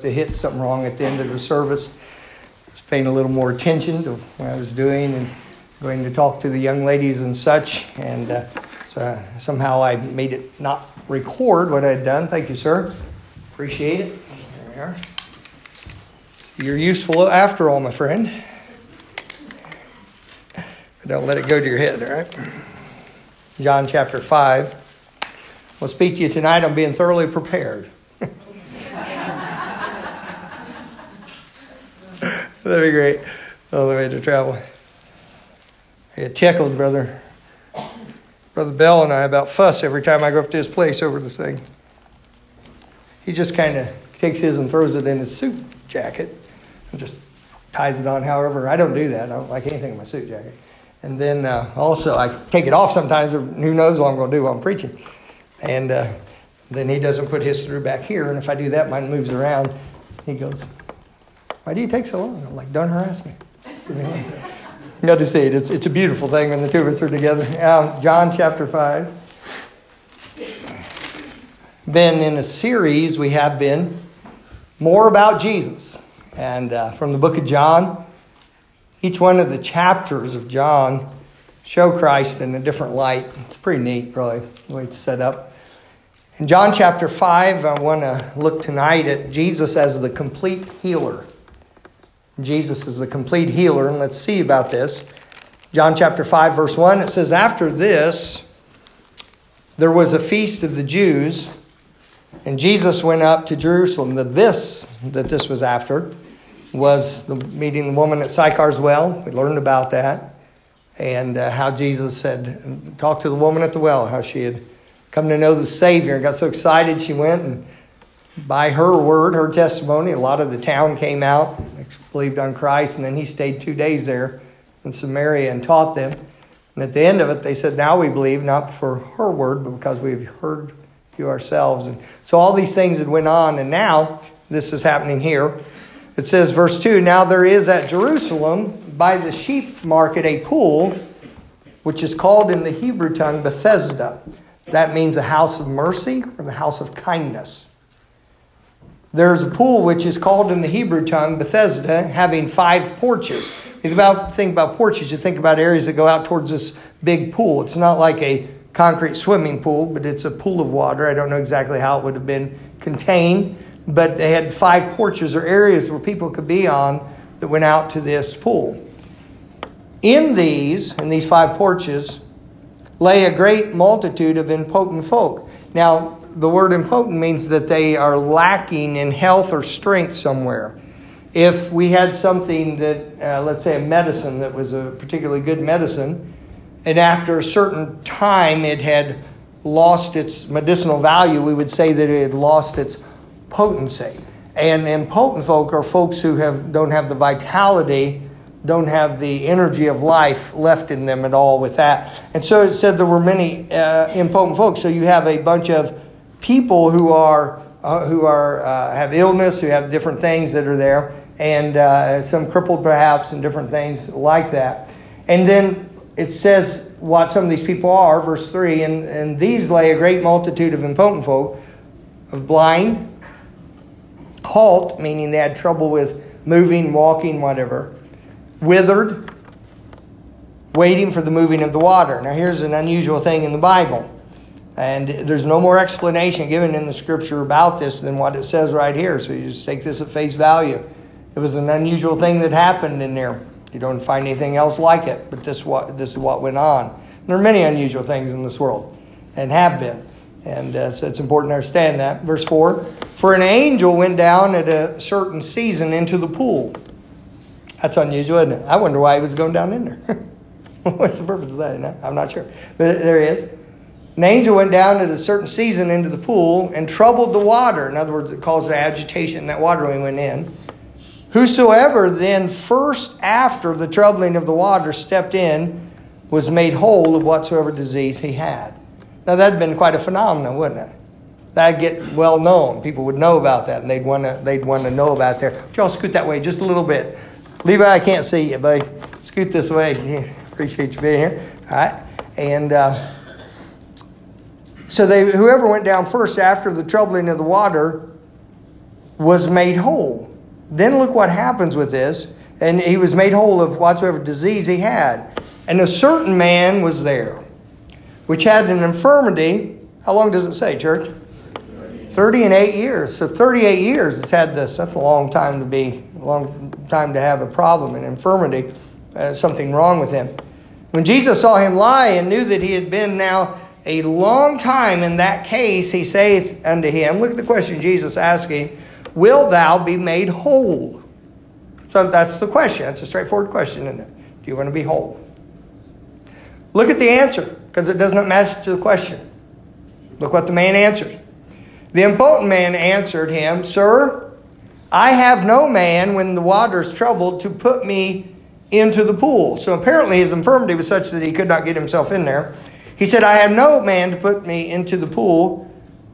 to hit something wrong at the end of the service. I was paying a little more attention to what I was doing and going to talk to the young ladies and such. And uh, so somehow I made it not record what I had done. Thank you, sir. Appreciate it. There we are. So you're useful after all, my friend. But don't let it go to your head, all right? John chapter 5. I'll speak to you tonight on being thoroughly prepared. That'd be great. All the way to travel. I get tickled, brother. Brother Bell and I about fuss every time I go up to his place over this thing. He just kind of takes his and throws it in his suit jacket and just ties it on however. I don't do that. I don't like anything in my suit jacket. And then uh, also, I take it off sometimes, who knows what I'm going to do while I'm preaching. And uh, then he doesn't put his through back here. And if I do that, mine moves around. He goes, why do you take so long? I'm like, don't harass me. You got to see it. It's, it's a beautiful thing when the two of us are together. Uh, John chapter 5. Been in a series, we have been more about Jesus. And uh, from the book of John, each one of the chapters of John show Christ in a different light. It's pretty neat, really, the way it's set up. In John chapter 5, I want to look tonight at Jesus as the complete healer. Jesus is the complete healer, and let's see about this. John chapter 5, verse 1, it says, After this, there was a feast of the Jews, and Jesus went up to Jerusalem. The this that this was after was the meeting the woman at Sychar's well. We learned about that, and uh, how Jesus said, talked to the woman at the well, how she had come to know the Savior, and got so excited she went and by her word, her testimony, a lot of the town came out, believed on Christ, and then he stayed two days there in Samaria and taught them. And at the end of it, they said, Now we believe, not for her word, but because we've heard you ourselves. And so all these things had went on, and now this is happening here. It says, verse 2 Now there is at Jerusalem by the sheep market a pool, which is called in the Hebrew tongue Bethesda. That means a house of mercy or the house of kindness. There's a pool which is called in the Hebrew tongue Bethesda, having five porches. Think about, think about porches, you think about areas that go out towards this big pool. It's not like a concrete swimming pool, but it's a pool of water. I don't know exactly how it would have been contained, but they had five porches or areas where people could be on that went out to this pool. In these, in these five porches, lay a great multitude of impotent folk. Now, the word impotent means that they are lacking in health or strength somewhere. If we had something that, uh, let's say a medicine that was a particularly good medicine, and after a certain time it had lost its medicinal value, we would say that it had lost its potency. And impotent folk are folks who have, don't have the vitality, don't have the energy of life left in them at all with that. And so it said there were many uh, impotent folks. So you have a bunch of people who are uh, who are uh, have illness, who have different things that are there, and uh, some crippled perhaps, and different things like that. And then it says what some of these people are, verse three, and, and these lay a great multitude of impotent folk, of blind, halt, meaning they had trouble with moving, walking, whatever, withered, waiting for the moving of the water. Now here's an unusual thing in the Bible. And there's no more explanation given in the scripture about this than what it says right here. So you just take this at face value. It was an unusual thing that happened in there. You don't find anything else like it, but this what this is what went on. And there are many unusual things in this world, and have been, and uh, so it's important to understand that. Verse four: For an angel went down at a certain season into the pool. That's unusual, isn't it? I wonder why he was going down in there. What's the purpose of that? I'm not sure, but there he is. An angel went down at a certain season into the pool and troubled the water. In other words, it caused the agitation in that water when he went in. Whosoever then first after the troubling of the water stepped in was made whole of whatsoever disease he had. Now that'd been quite a phenomenon, wouldn't it? That'd get well known. People would know about that, and they'd want to they'd want to know about there. Y'all scoot that way just a little bit. Levi, I can't see you, buddy. Scoot this way. Appreciate you being here. All right, and. Uh, so they, whoever went down first after the troubling of the water was made whole. Then look what happens with this. And he was made whole of whatsoever disease he had. And a certain man was there, which had an infirmity. How long does it say, church? 30 and 8 years. So 38 years it's had this. That's a long time to be, a long time to have a problem, an infirmity, uh, something wrong with him. When Jesus saw him lie and knew that he had been now a long time in that case, he says unto him, Look at the question Jesus asking, Will thou be made whole? So that's the question. That's a straightforward question, isn't it? Do you want to be whole? Look at the answer, because it does not match to the question. Look what the man answered. The impotent man answered him, Sir, I have no man when the water is troubled to put me into the pool. So apparently his infirmity was such that he could not get himself in there. He said, I have no man to put me into the pool,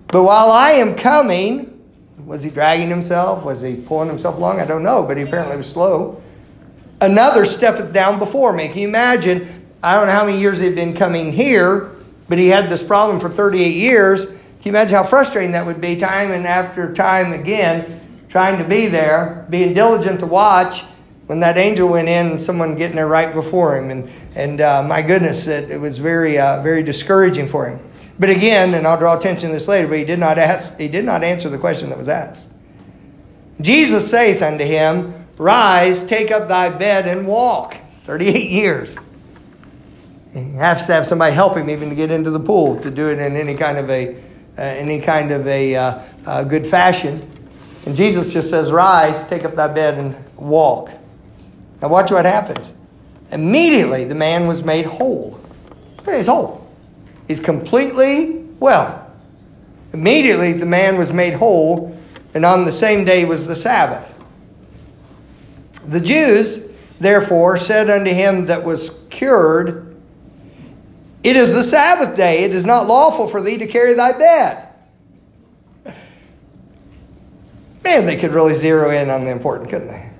but while I am coming, was he dragging himself? Was he pulling himself along? I don't know, but he apparently was slow. Another steppeth down before me. Can you imagine? I don't know how many years he'd been coming here, but he had this problem for 38 years. Can you imagine how frustrating that would be, time and after time again, trying to be there, being diligent to watch, when that angel went in, someone getting there right before him, and and uh, my goodness, it, it was very uh, very discouraging for him. But again, and I'll draw attention to this later, but he did not ask. He did not answer the question that was asked. Jesus saith unto him, Rise, take up thy bed and walk. Thirty-eight years. He has to have somebody help him even to get into the pool to do it in any kind of a uh, any kind of a uh, uh, good fashion. And Jesus just says, Rise, take up thy bed and walk. Now, watch what happens. Immediately, the man was made whole. He's whole. He's completely well. Immediately, the man was made whole, and on the same day was the Sabbath. The Jews, therefore, said unto him that was cured, It is the Sabbath day. It is not lawful for thee to carry thy bed. Man, they could really zero in on the important, couldn't they?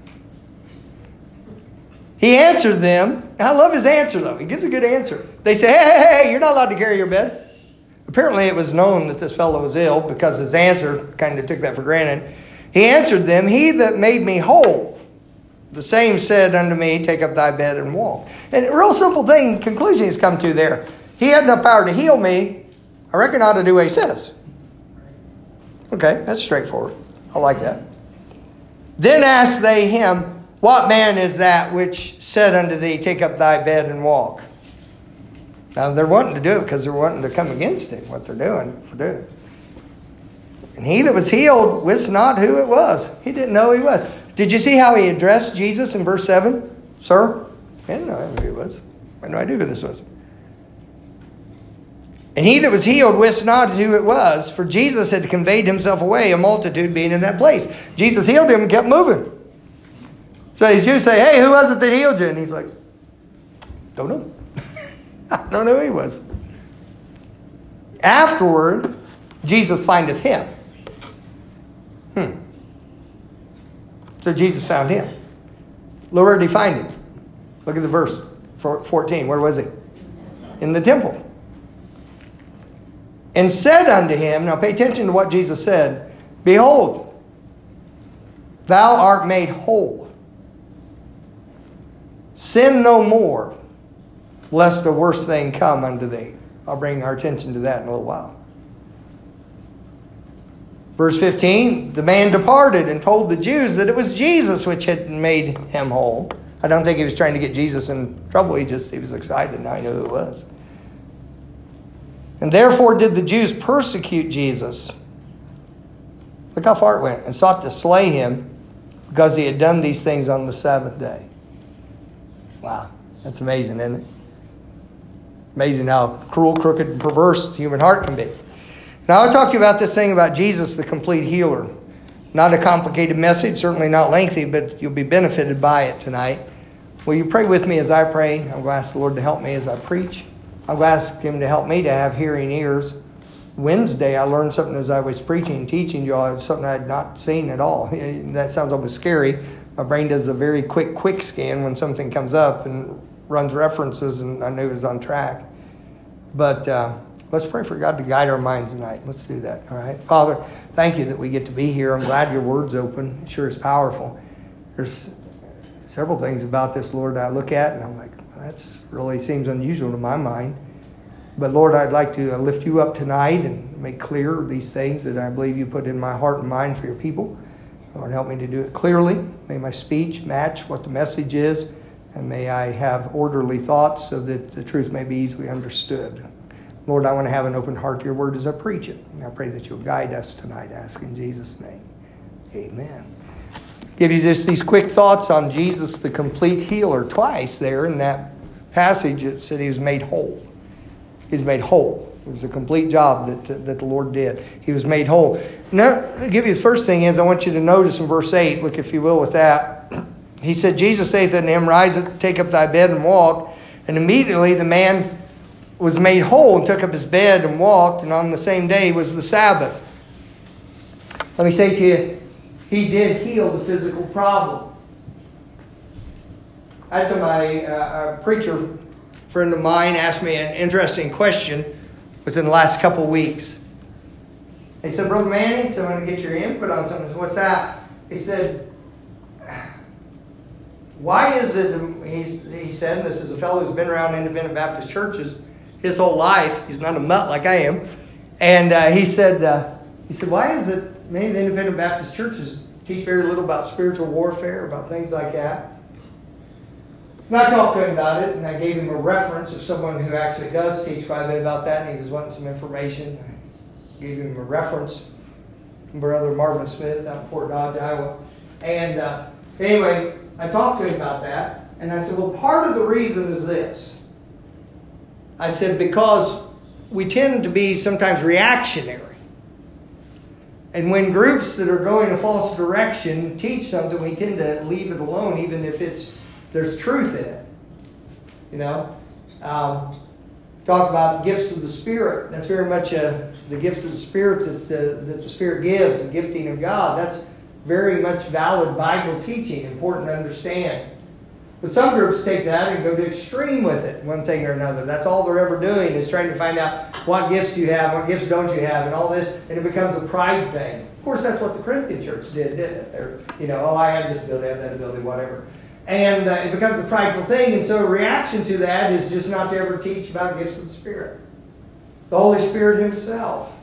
He answered them. I love his answer, though. He gives a good answer. They say, hey, hey, hey, you're not allowed to carry your bed. Apparently, it was known that this fellow was ill because his answer kind of took that for granted. He answered them, He that made me whole, the same said unto me, Take up thy bed and walk. And a real simple thing, conclusion he's come to there. He had enough power to heal me. I reckon I ought to do what he says. Okay, that's straightforward. I like that. Then asked they him, what man is that which said unto thee, Take up thy bed and walk? Now they're wanting to do it because they're wanting to come against him, what they're doing for doing. And he that was healed wist not who it was. He didn't know he was. Did you see how he addressed Jesus in verse 7? Sir? He didn't know who he was. What do I do who this was? And he that was healed wist not who it was, for Jesus had conveyed himself away, a multitude being in that place. Jesus healed him and kept moving. So these Jews say, Hey, who was it that healed you? And he's like, Don't know. I don't know who he was. Afterward, Jesus findeth him. Hmm. So Jesus found him. Where did he find him? Look at the verse 14. Where was he? In the temple. And said unto him, now pay attention to what Jesus said Behold, thou art made whole. Sin no more, lest a worse thing come unto thee. I'll bring our attention to that in a little while. Verse 15 The man departed and told the Jews that it was Jesus which had made him whole. I don't think he was trying to get Jesus in trouble. He just he was excited. Now he knew who it was. And therefore did the Jews persecute Jesus. Look how far it went. And sought to slay him because he had done these things on the Sabbath day. Wow, that's amazing, isn't it? Amazing how cruel, crooked, and perverse the human heart can be. Now, I'll talk to you about this thing about Jesus, the complete healer. Not a complicated message, certainly not lengthy, but you'll be benefited by it tonight. Will you pray with me as I pray? I'm going to ask the Lord to help me as I preach. I'm going to ask Him to help me to have hearing ears. Wednesday, I learned something as I was preaching and teaching you all, something I had not seen at all. that sounds almost scary, my brain does a very quick, quick scan when something comes up and runs references, and I knew it was on track. But uh, Let's pray for God to guide our minds tonight. Let's do that, all right? Father, thank you that we get to be here. I'm glad your word's open. It sure is powerful. There's several things about this, Lord, I look at and I'm like, that's really seems unusual to my mind. But Lord, I'd like to lift you up tonight and make clear these things that I believe you put in my heart and mind for your people. Lord, help me to do it clearly. May my speech match what the message is, and may I have orderly thoughts so that the truth may be easily understood. Lord, I want to have an open heart to your word as I preach it. And I pray that you'll guide us tonight. ask in Jesus' name. Amen. Give you just these quick thoughts on Jesus, the complete healer. Twice there in that passage, it said he was made whole. He's made whole. It was a complete job that, that the Lord did. He was made whole. Now, I'll give you the first thing is I want you to notice in verse 8, look if you will with that. He said, Jesus saith unto him, Rise, take up thy bed and walk. And immediately the man was made whole and took up his bed and walked, and on the same day was the Sabbath. Let me say to you, he did heal the physical problem. I had somebody, uh, a preacher friend of mine, asked me an interesting question within the last couple weeks. He said, Brother Manning, so going to get your input on something. What's that? He said, Why is it, he he said, this is a fellow who's been around independent Baptist churches his whole life. He's not a mutt like I am. And uh, he said, uh, he said, why is it many independent Baptist churches teach very little about spiritual warfare, about things like that? And I talked to him about it, and I gave him a reference of someone who actually does teach quite a bit about that, and he was wanting some information. I gave him a reference Brother Marvin Smith out in Fort Dodge, Iowa. And uh, anyway, I talked to him about that, and I said, well, part of the reason is this. I said, because we tend to be sometimes reactionary. And when groups that are going a false direction teach something, we tend to leave it alone, even if it's there's truth in it. You know, um, talk about gifts of the Spirit. That's very much a, the gifts of the Spirit that the, that the Spirit gives, the gifting of God. That's very much valid Bible teaching, important to understand. But some groups take that and go to extreme with it, one thing or another. That's all they're ever doing is trying to find out what gifts you have, what gifts don't you have, and all this, and it becomes a pride thing. Of course, that's what the Corinthian church did, didn't it? They're, you know, oh, I have this ability, I have that ability, whatever. And uh, it becomes a prideful thing, and so a reaction to that is just not to ever teach about gifts of the Spirit. The Holy Spirit Himself.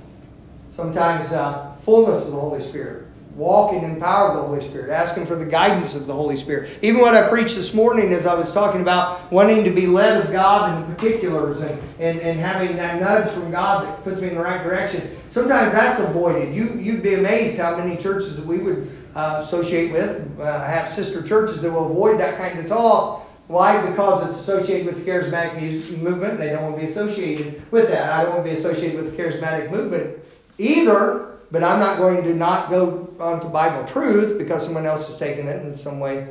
Sometimes uh, fullness of the Holy Spirit walking in power of the Holy Spirit, asking for the guidance of the Holy Spirit. Even what I preached this morning as I was talking about wanting to be led of God in particulars and, and, and having that nudge from God that puts me in the right direction. Sometimes that's avoided. You, you'd be amazed how many churches that we would uh, associate with uh, have sister churches that will avoid that kind of talk. Why? Because it's associated with the charismatic movement. They don't want to be associated with that. I don't want to be associated with the charismatic movement either. But I'm not going to not go on to Bible truth because someone else has taken it in some way,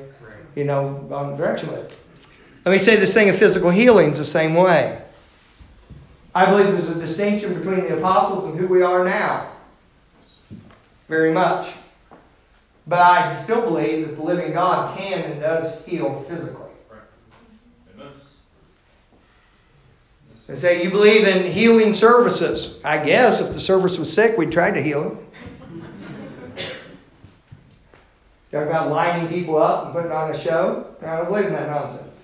you know, on direction with it. Let me say this thing of physical healing is the same way. I believe there's a distinction between the apostles and who we are now. Very much. But I still believe that the living God can and does heal physically. They say, You believe in healing services. I guess if the service was sick, we'd try to heal him. Talk about lining people up and putting on a show. I don't believe in that nonsense.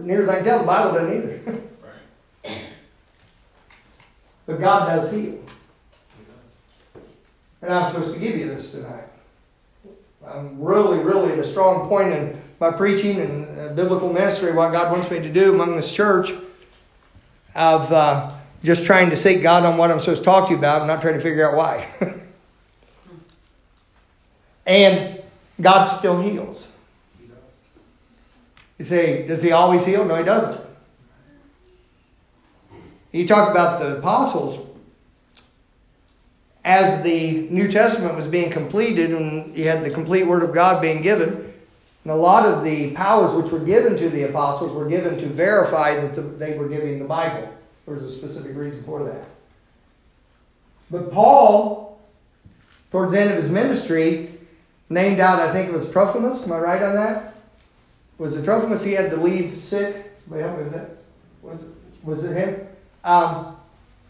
Near as I can tell, the Bible doesn't either. but God does heal. And I'm supposed to give you this tonight. I'm really, really at a strong point in my preaching and uh, biblical ministry, what God wants me to do among this church of uh, just trying to seek God on what I'm supposed to talk to you about and not trying to figure out why. and God still heals. You say, does he always heal? No, he doesn't. You talk about the apostles. As the New Testament was being completed and you had the complete Word of God being given, and a lot of the powers which were given to the apostles were given to verify that the, they were giving the Bible. There was a specific reason for that. But Paul, towards the end of his ministry, named out, I think it was Trophimus. Am I right on that? Was it Trophimus he had to leave sick? Somebody help me with that. Was it, was it him? Um,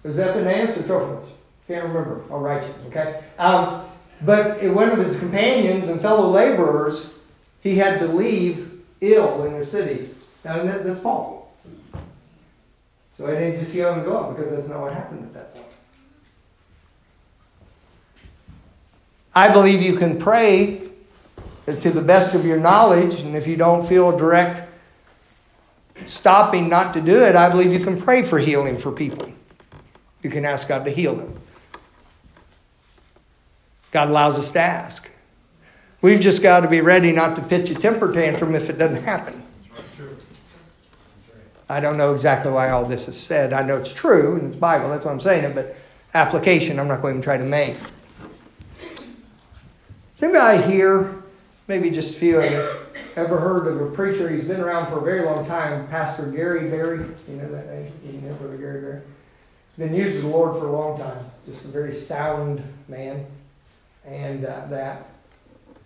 Was Epaenetus or Trophimus? Can't remember. I'll write you, okay? Um, but one of his companions and fellow laborers, he had to leave ill in the city. Now, that, that's Paul. So I didn't just heal him go up because that's not what happened at that point. I believe you can pray to the best of your knowledge, and if you don't feel direct stopping not to do it, I believe you can pray for healing for people. You can ask God to heal them. God allows us to ask. We've just got to be ready not to pitch a temper tantrum if it doesn't happen. I don't know exactly why all this is said. I know it's true and it's Bible, that's what I'm saying, but application I'm not going to try to make. Has anybody here, maybe just a few of you, ever heard of a preacher? He's been around for a very long time, Pastor Gary Berry. You know that name? You know Brother Gary Berry? Been used of the Lord for a long time. Just a very sound man. And uh, that.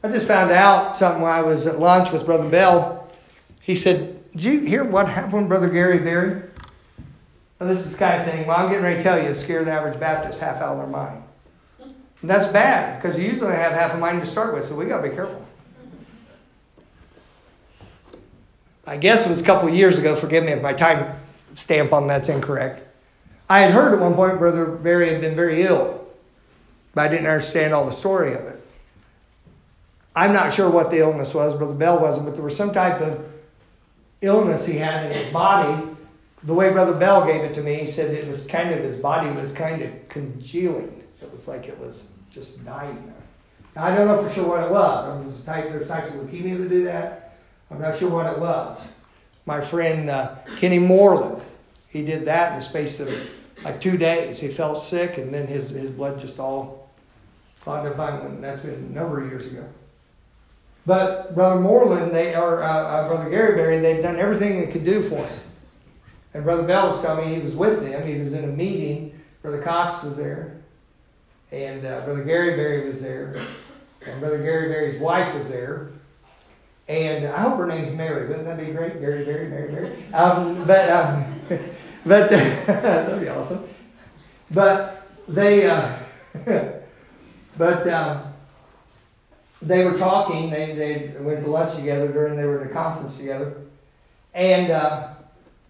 I just found out something when I was at lunch with Brother Bell. He said, Did you hear what happened Brother Gary Berry? Well, this is the kind of thing, well, I'm getting ready to tell you, scare the average Baptist half out of their mind. And that's bad because you usually have half a mind to start with, so we got to be careful. I guess it was a couple years ago, forgive me if my time stamp on that's incorrect. I had heard at one point Brother Berry had been very ill, but I didn't understand all the story of it. I'm not sure what the illness was, Brother Bell wasn't, but there was some type of illness he had in his body. The way Brother Bell gave it to me, he said it was kind of his body was kind of congealing. It was like it was just dying. Now, I don't know for sure what it was. There's, type, there's types of leukemia that do that. I'm not sure what it was. My friend uh, Kenny Moreland, he did that in the space of like two days. He felt sick, and then his, his blood just all clogged up. And that's been a number of years ago. But Brother Moreland, they or uh, uh, Brother Gary Berry, they've done everything they could do for him. And Brother Bell was telling me he was with them. He was in a meeting. Brother Cox was there, and uh, Brother Gary Berry was there, and Brother Gary Berry's wife was there. And I hope her name's Mary. Wouldn't that be great? Gary Berry, Mary Berry. Um, but um, but that'd be awesome. But they uh, but. Um, they were talking. They, they went to lunch together during they were at a conference together. And uh,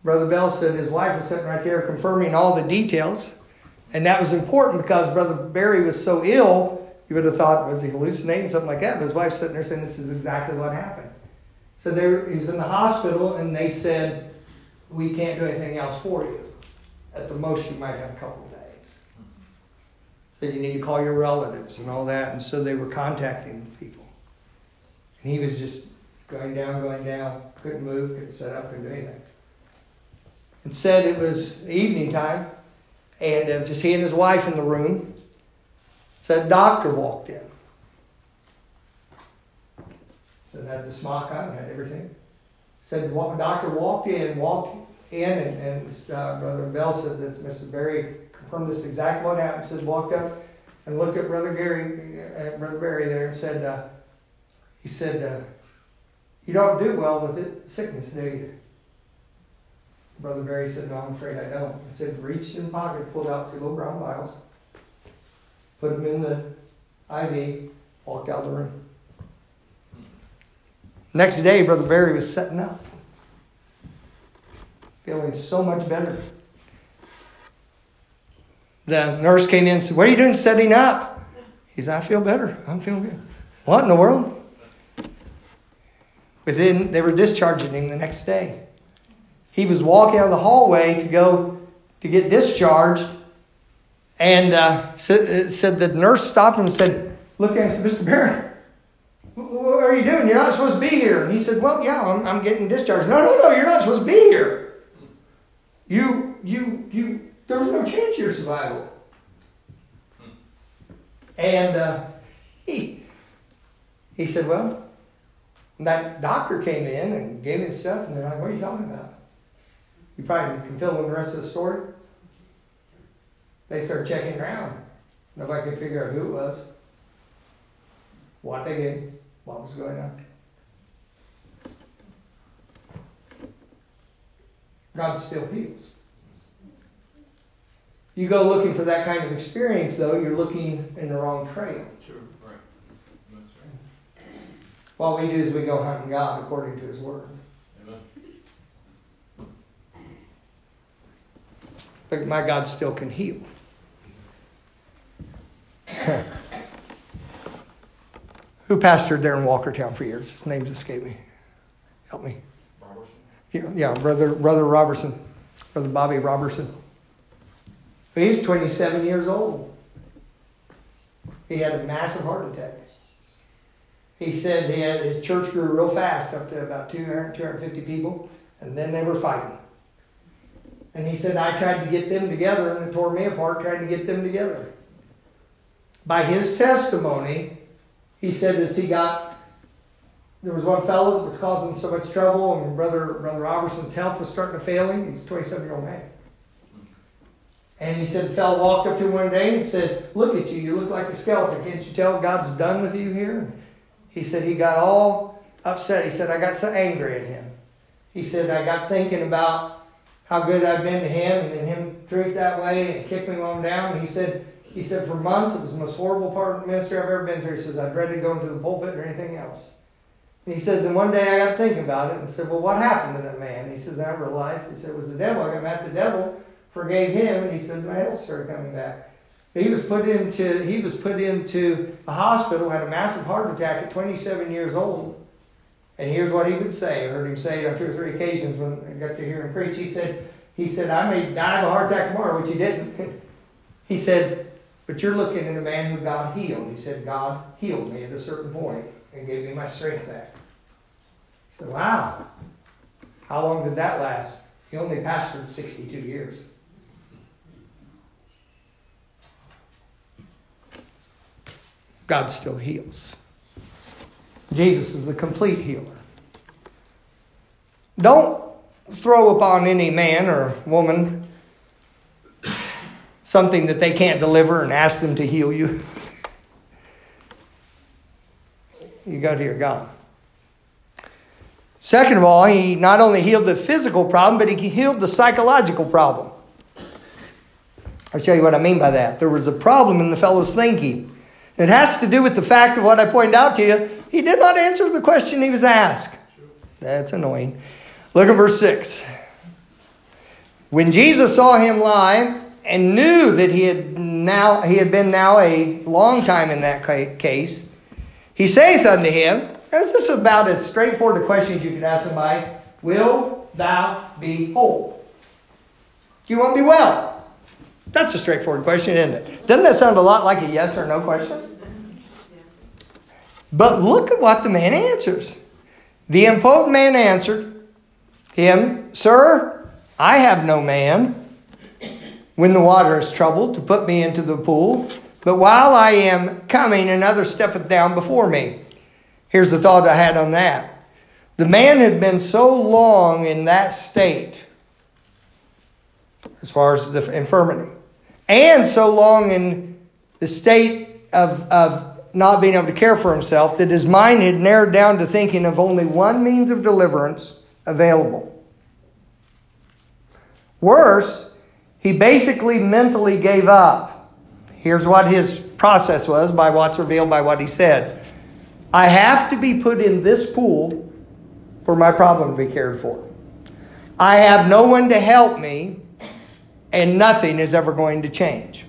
Brother Bell said his wife was sitting right there confirming all the details. And that was important because Brother Berry was so ill, you would have thought, was he hallucinating, something like that? But his wife's sitting there saying, this is exactly what happened. So there, he was in the hospital, and they said, we can't do anything else for you. At the most, you might have a couple that you need to call your relatives and all that. And so they were contacting people. And he was just going down, going down, couldn't move, couldn't set up, couldn't do anything. And said it was evening time, and uh, just he and his wife in the room. Said doctor walked in. Said had the smock on, had everything. Said the doctor walked in, walked in, and, and uh, Brother Bell said that Mrs. Berry from this exact what happened. Said walked up and looked at Brother Gary, uh, Brother Berry there, and said, uh, he said, uh, you don't do well with it, sickness, do you? Brother Berry said, no, I'm afraid I don't. He said, reached in pocket, pulled out two little brown vials, put them in the IV, walked out of the room. Next day, Brother Berry was setting up, feeling so much better the nurse came in and said, What are you doing setting up? He said, I feel better. I'm feeling good. What in the world? Within, they were discharging him the next day. He was walking out of the hallway to go to get discharged, and uh, said, said the nurse stopped him and said, Look at him, Mr. Barron, what are you doing? You're not supposed to be here. And he said, Well, yeah, I'm, I'm getting discharged. No, no, no, you're not supposed to be here. You, you, you, there was no chance of your survival. And uh, he, he said, Well, that doctor came in and gave me stuff, and they're like, What are you talking about? You probably can fill in the rest of the story. They started checking around. Nobody could figure out who it was, what they did, what was going on. God still heals. You go looking for that kind of experience, though, you're looking in the wrong trail. Sure, right. That's right. What we do is we go hunting God according to His Word. Amen. But my God still can heal. Who pastored there in Walkertown for years? His name's escaped me. Help me. Robertson? Yeah, yeah, brother, brother Robertson, brother Bobby Robertson. He was 27 years old. He had a massive heart attack. He said he had, his church grew real fast, up to about 200, 250 people, and then they were fighting. And he said, I tried to get them together, and it tore me apart trying to get them together. By his testimony, he said as he got, there was one fellow that was causing so much trouble, and brother brother Robertson's health was starting to fail him. He's a 27 year old man. And he said the fellow walked up to him one day and says, Look at you, you look like a skeleton. Can't you tell God's done with you here? He said he got all upset. He said, I got so angry at him. He said, I got thinking about how good I've been to him and then him treat that way and kick me I'm down. And he said, he said, for months, it was the most horrible part of the ministry I've ever been through. He says, I dreaded going to the pulpit or anything else. And he says, and one day I got thinking about it and said, well, what happened to that man? He says, I realized, he said, it was the devil. I got mad at the devil, forgave him, and he said, my health started coming back. He was put into he was put into a hospital, had a massive heart attack at 27 years old. And here's what he would say. I heard him say on two or three occasions when I got to hear him preach. He said, he said, I may die of a heart attack tomorrow, which he didn't. he said, but you're looking at a man who God healed. He said, God healed me at a certain point and gave me my strength back. He said, Wow. How long did that last? He only pastored 62 years. God still heals. Jesus is the complete healer. Don't throw upon any man or woman something that they can't deliver and ask them to heal you. you go to your God. Second of all, he not only healed the physical problem, but he healed the psychological problem. I'll show you what I mean by that. There was a problem in the fellow's thinking. It has to do with the fact of what I pointed out to you. He did not answer the question he was asked. That's annoying. Look at verse 6. When Jesus saw him lie and knew that he had now he had been now a long time in that case, he saith unto him, this is about as straightforward a question as you could ask somebody, Will thou be whole? You want to be well? That's a straightforward question, isn't it? Doesn't that sound a lot like a yes or no question? But look at what the man answers. The impotent man answered him, Sir, I have no man when the water is troubled to put me into the pool, but while I am coming, another steppeth down before me. Here's the thought I had on that. The man had been so long in that state, as far as the infirmity, and so long in the state of, of not being able to care for himself that his mind had narrowed down to thinking of only one means of deliverance available. Worse, he basically mentally gave up. Here's what his process was by what's revealed by what he said I have to be put in this pool for my problem to be cared for. I have no one to help me, and nothing is ever going to change.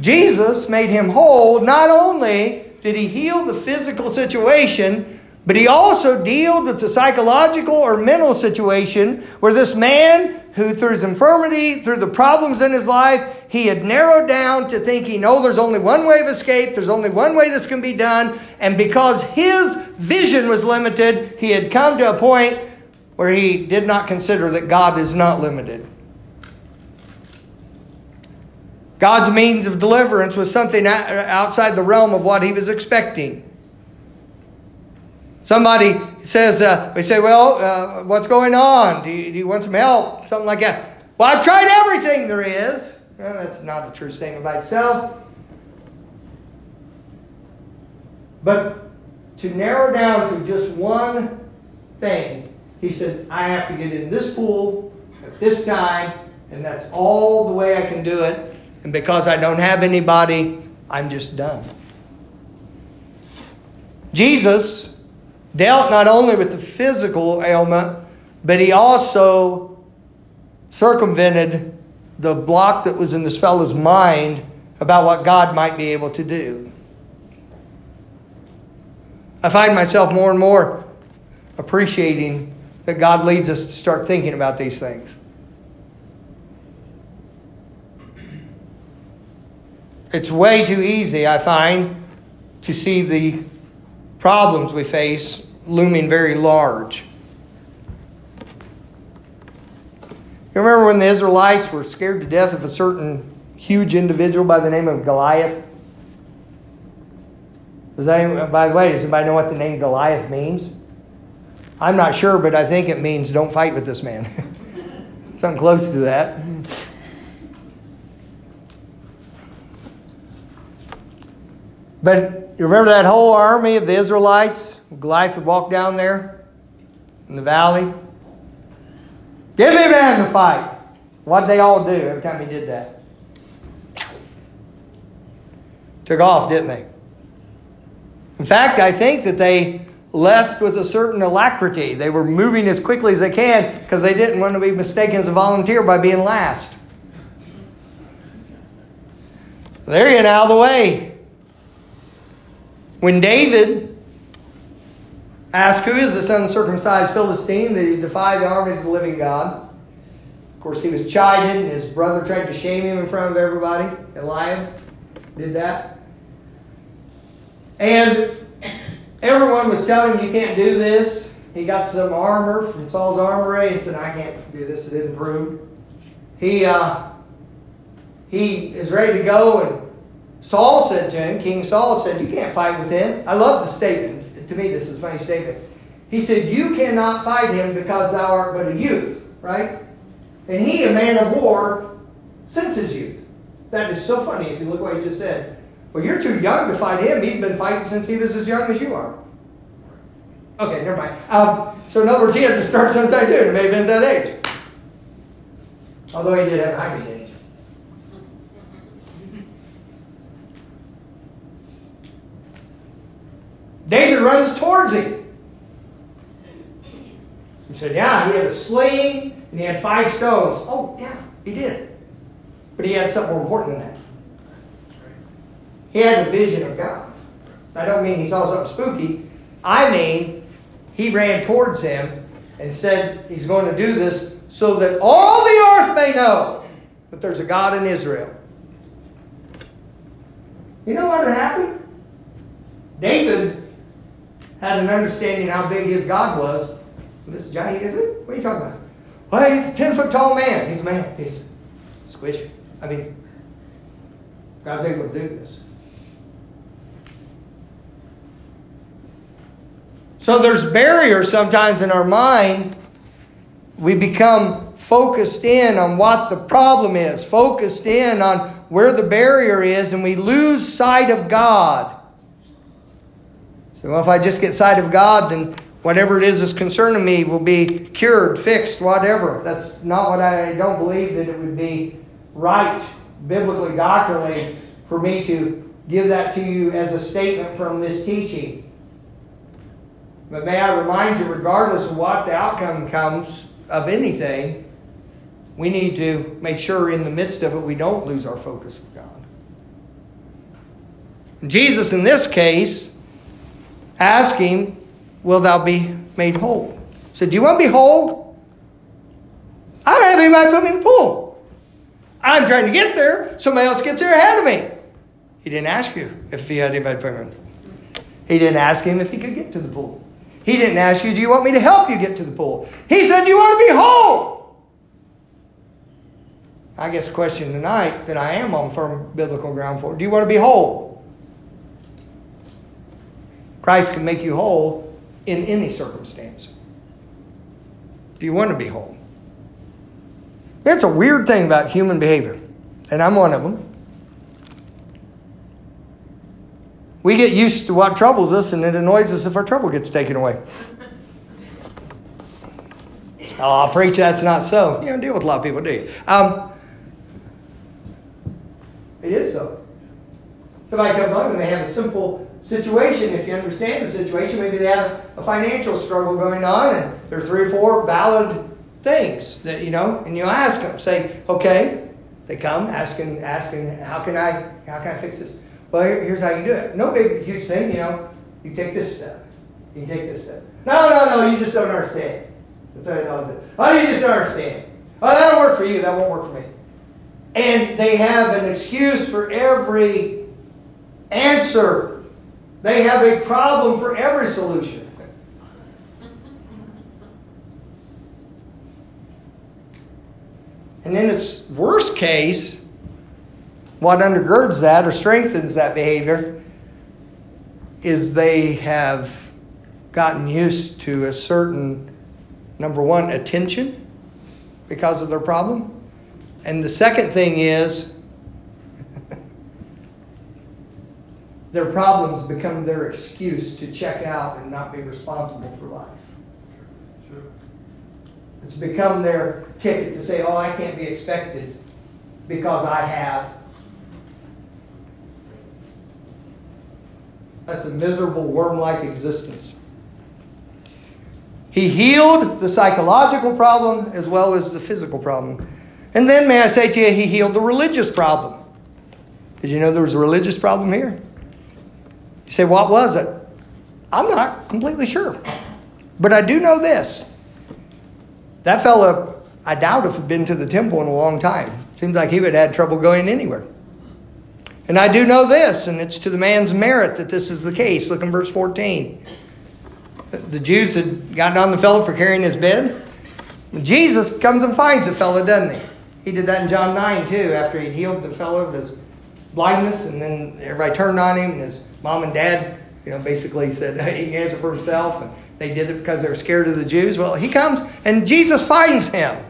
Jesus made him whole. Not only did he heal the physical situation, but he also dealt with the psychological or mental situation where this man, who through his infirmity, through the problems in his life, he had narrowed down to thinking, oh, there's only one way of escape, there's only one way this can be done. And because his vision was limited, he had come to a point where he did not consider that God is not limited. God's means of deliverance was something outside the realm of what he was expecting. Somebody says, uh, we say, well, uh, what's going on? Do you, do you, want some help? Something like that. Well, I've tried everything there is. Well, that's not a true statement by itself. But to narrow down to just one thing, he said, I have to get in this pool at this time, And that's all the way I can do it. And because I don't have anybody, I'm just done. Jesus dealt not only with the physical ailment, but he also circumvented the block that was in this fellow's mind about what God might be able to do. I find myself more and more appreciating that God leads us to start thinking about these things. It's way too easy, I find, to see the problems we face looming very large. You remember when the Israelites were scared to death of a certain huge individual by the name of Goliath? Does by the way, does anybody know what the name Goliath means? I'm not sure, but I think it means don't fight with this man. Something close to that. But you remember that whole army of the Israelites? Goliath would walk down there in the valley. Give me man to fight. What'd they all do every time he did that? Took off, didn't they? In fact, I think that they left with a certain alacrity. They were moving as quickly as they can because they didn't want to be mistaken as a volunteer by being last. They're getting out of the way. When David asked, Who is this uncircumcised Philistine that he defied the armies of the living God? Of course, he was chided, and his brother tried to shame him in front of everybody. Eliab did that. And everyone was telling him, You can't do this. He got some armor from Saul's armory and said, I can't do this. It didn't prove. He, uh, he is ready to go, and Saul said to him, King Saul said, You can't fight with him. I love the statement. To me, this is a funny statement. He said, You cannot fight him because thou art but a youth, right? And he, a man of war, since his youth. That is so funny if you look what he just said. Well, you're too young to fight him. He's been fighting since he was as young as you are. Okay, never mind. Um, so, in other words, he had to start sometime too. It may have been that age. Although he did have a high age. David runs towards him. He said, Yeah, he had a sling and he had five stones. Oh, yeah, he did. But he had something more important than that. He had a vision of God. I don't mean he saw something spooky. I mean, he ran towards him and said he's going to do this so that all the earth may know that there's a God in Israel. You know what happened? David had an understanding how big his God was. This giant, is it? What are you talking about? Well, he's a 10 foot tall man. He's a man. He's squishy. I mean, God's able to do this. So there's barriers sometimes in our mind. We become focused in on what the problem is, focused in on where the barrier is, and we lose sight of God. Well, if I just get sight of God, then whatever it is that's concerning me will be cured, fixed, whatever. That's not what I, I don't believe that it would be right, biblically, doctrinally, for me to give that to you as a statement from this teaching. But may I remind you, regardless of what the outcome comes of anything, we need to make sure in the midst of it we don't lose our focus of God. Jesus, in this case, him, Will thou be made whole? Said, Do you want to be whole? I don't have anybody put me in the pool. I'm trying to get there. Somebody else gets there ahead of me. He didn't ask you if he had anybody put him in the pool. He didn't ask him if he could get to the pool. He didn't ask you, Do you want me to help you get to the pool? He said, Do you want to be whole? I guess the question tonight that I am on firm biblical ground for do you want to be whole? Christ can make you whole in any circumstance. Do you want to be whole? It's a weird thing about human behavior, and I'm one of them. We get used to what troubles us, and it annoys us if our trouble gets taken away. Oh, I'll preach, that's not so. You don't deal with a lot of people, do you? Um, it is so. Somebody comes along and they have a simple situation. If you understand the situation, maybe they have a financial struggle going on and there are three or four valid things that, you know, and you ask them, say, okay, they come asking, asking, how can I, how can I fix this? Well, here's how you do it. No big, huge thing, you know, you take this step. You take this step. No, no, no, you just don't understand. That's how he does it. Oh, you just don't understand. Oh, that'll work for you. That won't work for me. And they have an excuse for every answer. They have a problem for every solution. And in its worst case, what undergirds that or strengthens that behavior is they have gotten used to a certain, number one, attention because of their problem. And the second thing is, their problems become their excuse to check out and not be responsible for life. Sure. It's become their ticket to say, oh, I can't be expected because I have. That's a miserable worm like existence. He healed the psychological problem as well as the physical problem. And then, may I say to you, he healed the religious problem. Did you know there was a religious problem here? You say, what was it? I'm not completely sure. But I do know this. That fellow, I doubt if had been to the temple in a long time. Seems like he would have had trouble going anywhere. And I do know this, and it's to the man's merit that this is the case. Look in verse 14. The Jews had gotten on the fellow for carrying his bed. Jesus comes and finds the fellow, doesn't he? He did that in John 9 too, after he'd healed the fellow of his blindness, and then everybody turned on him, and his mom and dad, you know, basically said he can answer for himself, and they did it because they were scared of the Jews. Well, he comes and Jesus finds him.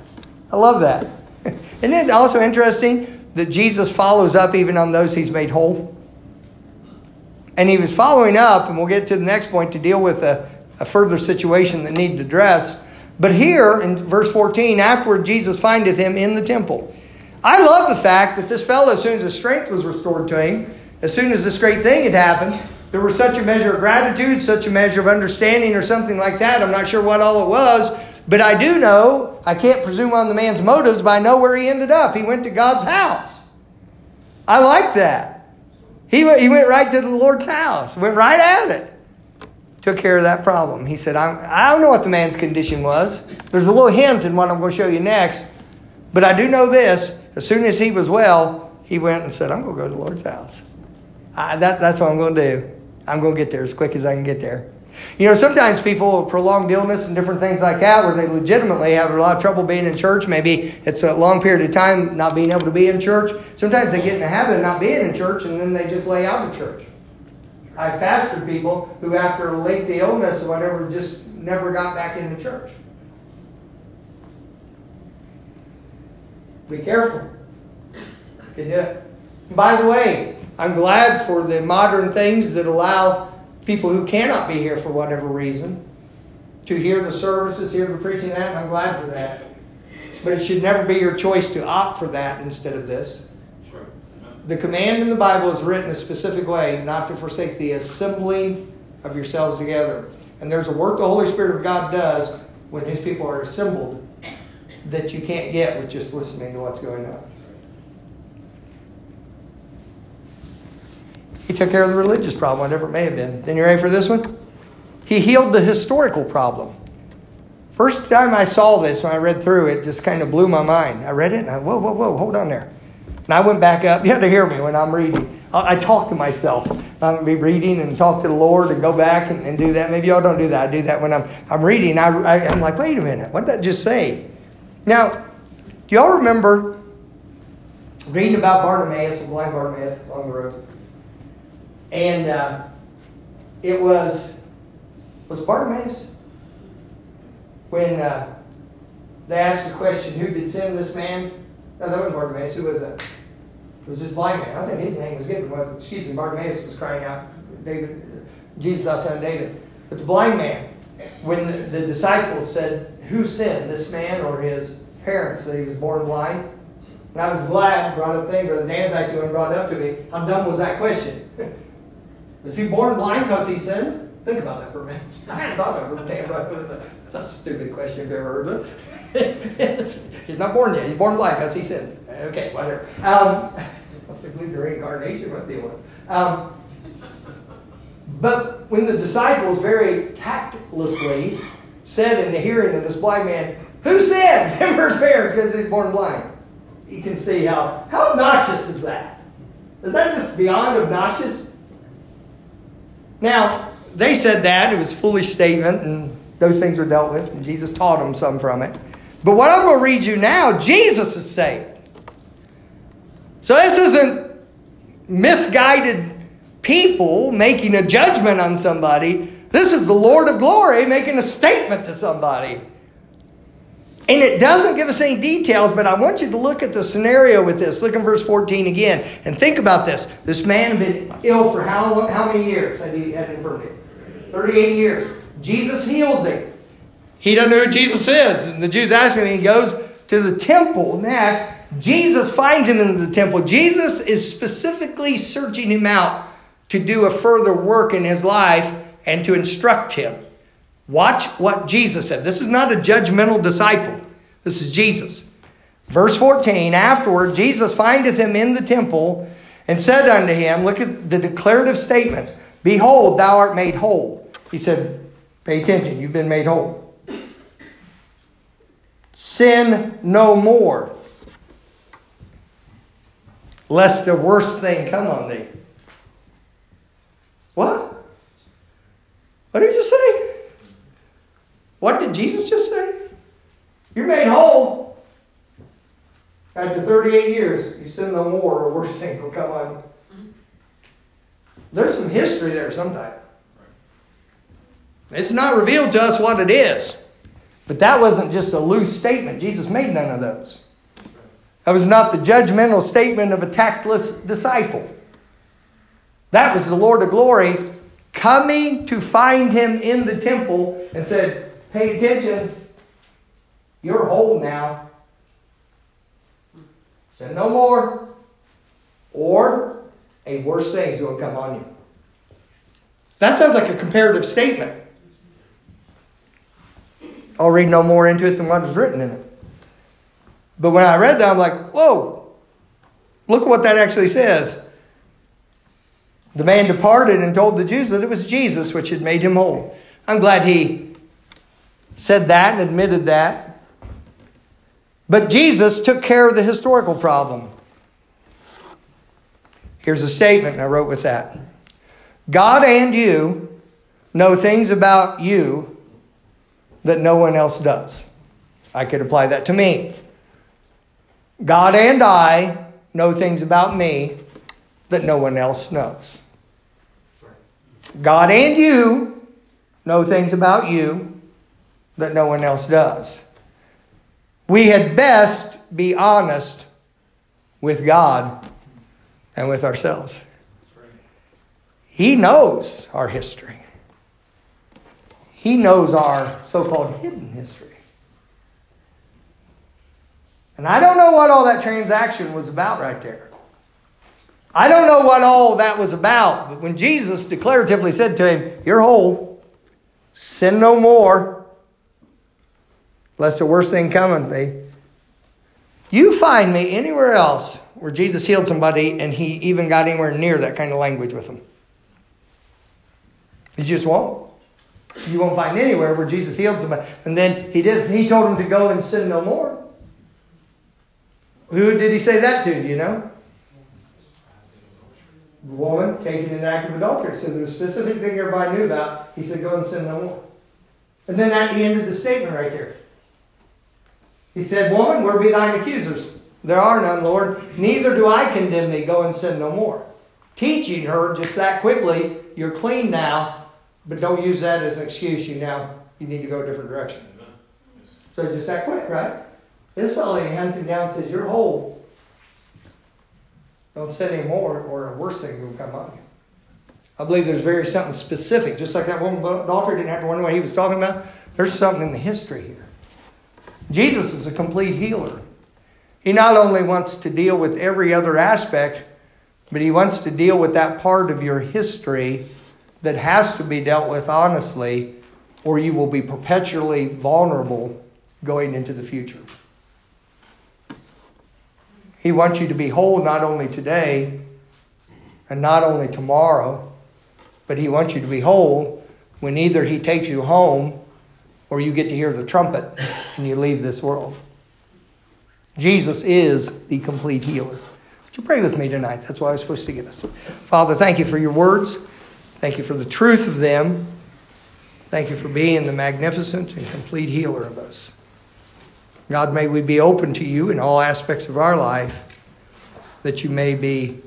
I love that. Isn't it also interesting that Jesus follows up even on those he's made whole? And he was following up, and we'll get to the next point to deal with a, a further situation that needed to address. But here in verse 14, afterward Jesus findeth him in the temple. I love the fact that this fellow, as soon as his strength was restored to him, as soon as this great thing had happened, there was such a measure of gratitude, such a measure of understanding, or something like that. I'm not sure what all it was, but I do know, I can't presume on the man's motives, but I know where he ended up. He went to God's house. I like that. He went, he went right to the Lord's house, went right at it took care of that problem. He said, I, I don't know what the man's condition was. There's a little hint in what I'm going to show you next. But I do know this. As soon as he was well, he went and said, I'm going to go to the Lord's house. I, that, that's what I'm going to do. I'm going to get there as quick as I can get there. You know, sometimes people with prolonged illness and different things like that, where they legitimately have a lot of trouble being in church, maybe it's a long period of time not being able to be in church. Sometimes they get in the habit of not being in church and then they just lay out of church. I've pastored people who, after a lengthy illness or whatever, just never got back into church. Be careful. You do it. By the way, I'm glad for the modern things that allow people who cannot be here for whatever reason to hear the services, hear the preaching, that, and I'm glad for that. But it should never be your choice to opt for that instead of this. The command in the Bible is written a specific way, not to forsake the assembling of yourselves together. And there's a work the Holy Spirit of God does when His people are assembled that you can't get with just listening to what's going on. He took care of the religious problem, whatever it may have been. Then you ready for this one? He healed the historical problem. First time I saw this, when I read through it, just kind of blew my mind. I read it and I, whoa, whoa, whoa, hold on there. And I went back up. You have to hear me when I'm reading. I, I talk to myself. I'm going to be reading and talk to the Lord and go back and, and, do that. Maybe y'all don't do that. I do that when I'm, I'm reading. I, I, I'm like, wait a minute. What did that just say? Now, do y'all remember reading about Bartimaeus, blind Bartimaeus on the road? And uh, it was, was Bartimaeus? When uh, they asked the question, who did send this man? No, that wasn't Bartimaeus. Who was that? It was this blind man. I think his name was given. Was, excuse me, Bartimaeus was crying out, David, Jesus, our son David. But the blind man, when the, the disciples said, Who sinned, this man or his parents, that he was born blind? And I was glad, brought up thing, Brother Dan's actually one brought it up to me. How dumb was that question? Was he born blind because he sinned? Think about that for a minute. I hadn't thought of it. That's a, stupid question if you ever heard it. he's not born yet. He's born blind because he sinned. Okay, whatever. Um, I believe the reincarnation, what deal was. Um, but when the disciples very tactlessly said in the hearing of this blind man, Who sinned? Him or his parents because he's born blind? You can see how, how obnoxious is that? Is that just beyond obnoxious? Now, they said that. It was a foolish statement, and those things were dealt with, and Jesus taught them some from it. But what I'm going to read you now, Jesus is saved. So this isn't misguided people making a judgment on somebody. This is the Lord of glory making a statement to somebody. And it doesn't give us any details, but I want you to look at the scenario with this. Look in verse 14 again and think about this. This man had been ill for how long, how many years had he had infirmity? 38 years. Jesus heals him. He doesn't know who Jesus is. And the Jews ask him, and he goes to the temple next. Jesus finds him in the temple. Jesus is specifically searching him out to do a further work in his life and to instruct him. Watch what Jesus said. This is not a judgmental disciple. This is Jesus. Verse 14 Afterward, Jesus findeth him in the temple and said unto him, Look at the declarative statements Behold, thou art made whole. He said, Pay attention, you've been made whole. Sin no more, lest the worst thing come on thee. What? What did you say? What did Jesus just say? You're made whole. After 38 years, you sin no more, or worse thing will come on. There's some history there sometime. It's not revealed to us what it is. But that wasn't just a loose statement. Jesus made none of those. That was not the judgmental statement of a tactless disciple. That was the Lord of glory coming to find him in the temple and said, Pay attention. You're whole now. Said no more. Or a worse thing is going to come on you. That sounds like a comparative statement. I'll read no more into it than what is written in it. But when I read that, I'm like, whoa, look what that actually says. The man departed and told the Jews that it was Jesus which had made him whole. I'm glad he said that and admitted that. But Jesus took care of the historical problem. Here's a statement I wrote with that God and you know things about you that no one else does. I could apply that to me. God and I know things about me that no one else knows. God and you know things about you that no one else does. We had best be honest with God and with ourselves. He knows our history. He knows our so called hidden history. And I don't know what all that transaction was about right there. I don't know what all that was about, but when Jesus declaratively said to him, You're whole, sin no more, lest the worst thing come on thee. You find me anywhere else where Jesus healed somebody and he even got anywhere near that kind of language with them. You just won't. You won't find anywhere where Jesus healed somebody. And then he did, he told him to go and sin no more. Who did he say that to? Do you know? The woman taken in act of adultery. So there's a specific thing everybody knew about. He said, Go and sin no more. And then that he ended the statement right there. He said, Woman, where be thine accusers? There are none, Lord. Neither do I condemn thee. Go and sin no more. Teaching her just that quickly, you're clean now, but don't use that as an excuse. You now you need to go a different direction. So just that quick, right? This fellow hands him down and says, You're whole. Don't sin anymore, or a worse thing will come on you. I believe there's very something specific, just like that woman daughter didn't have to wonder what he was talking about. There's something in the history here. Jesus is a complete healer. He not only wants to deal with every other aspect, but he wants to deal with that part of your history that has to be dealt with honestly, or you will be perpetually vulnerable going into the future. He wants you to be whole not only today and not only tomorrow, but He wants you to be whole when either He takes you home or you get to hear the trumpet and you leave this world. Jesus is the complete healer. Would you pray with me tonight? That's what I was supposed to give us. Father, thank you for your words. Thank you for the truth of them. Thank you for being the magnificent and complete healer of us. God, may we be open to you in all aspects of our life, that you may be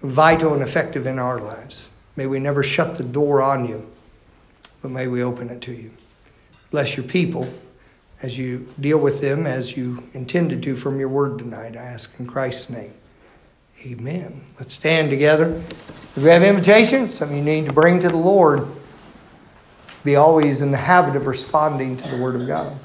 vital and effective in our lives. May we never shut the door on you, but may we open it to you. Bless your people as you deal with them as you intended to from your word tonight. I ask in Christ's name. Amen. Let's stand together. If we have invitations, some you need to bring to the Lord, be always in the habit of responding to the word of God.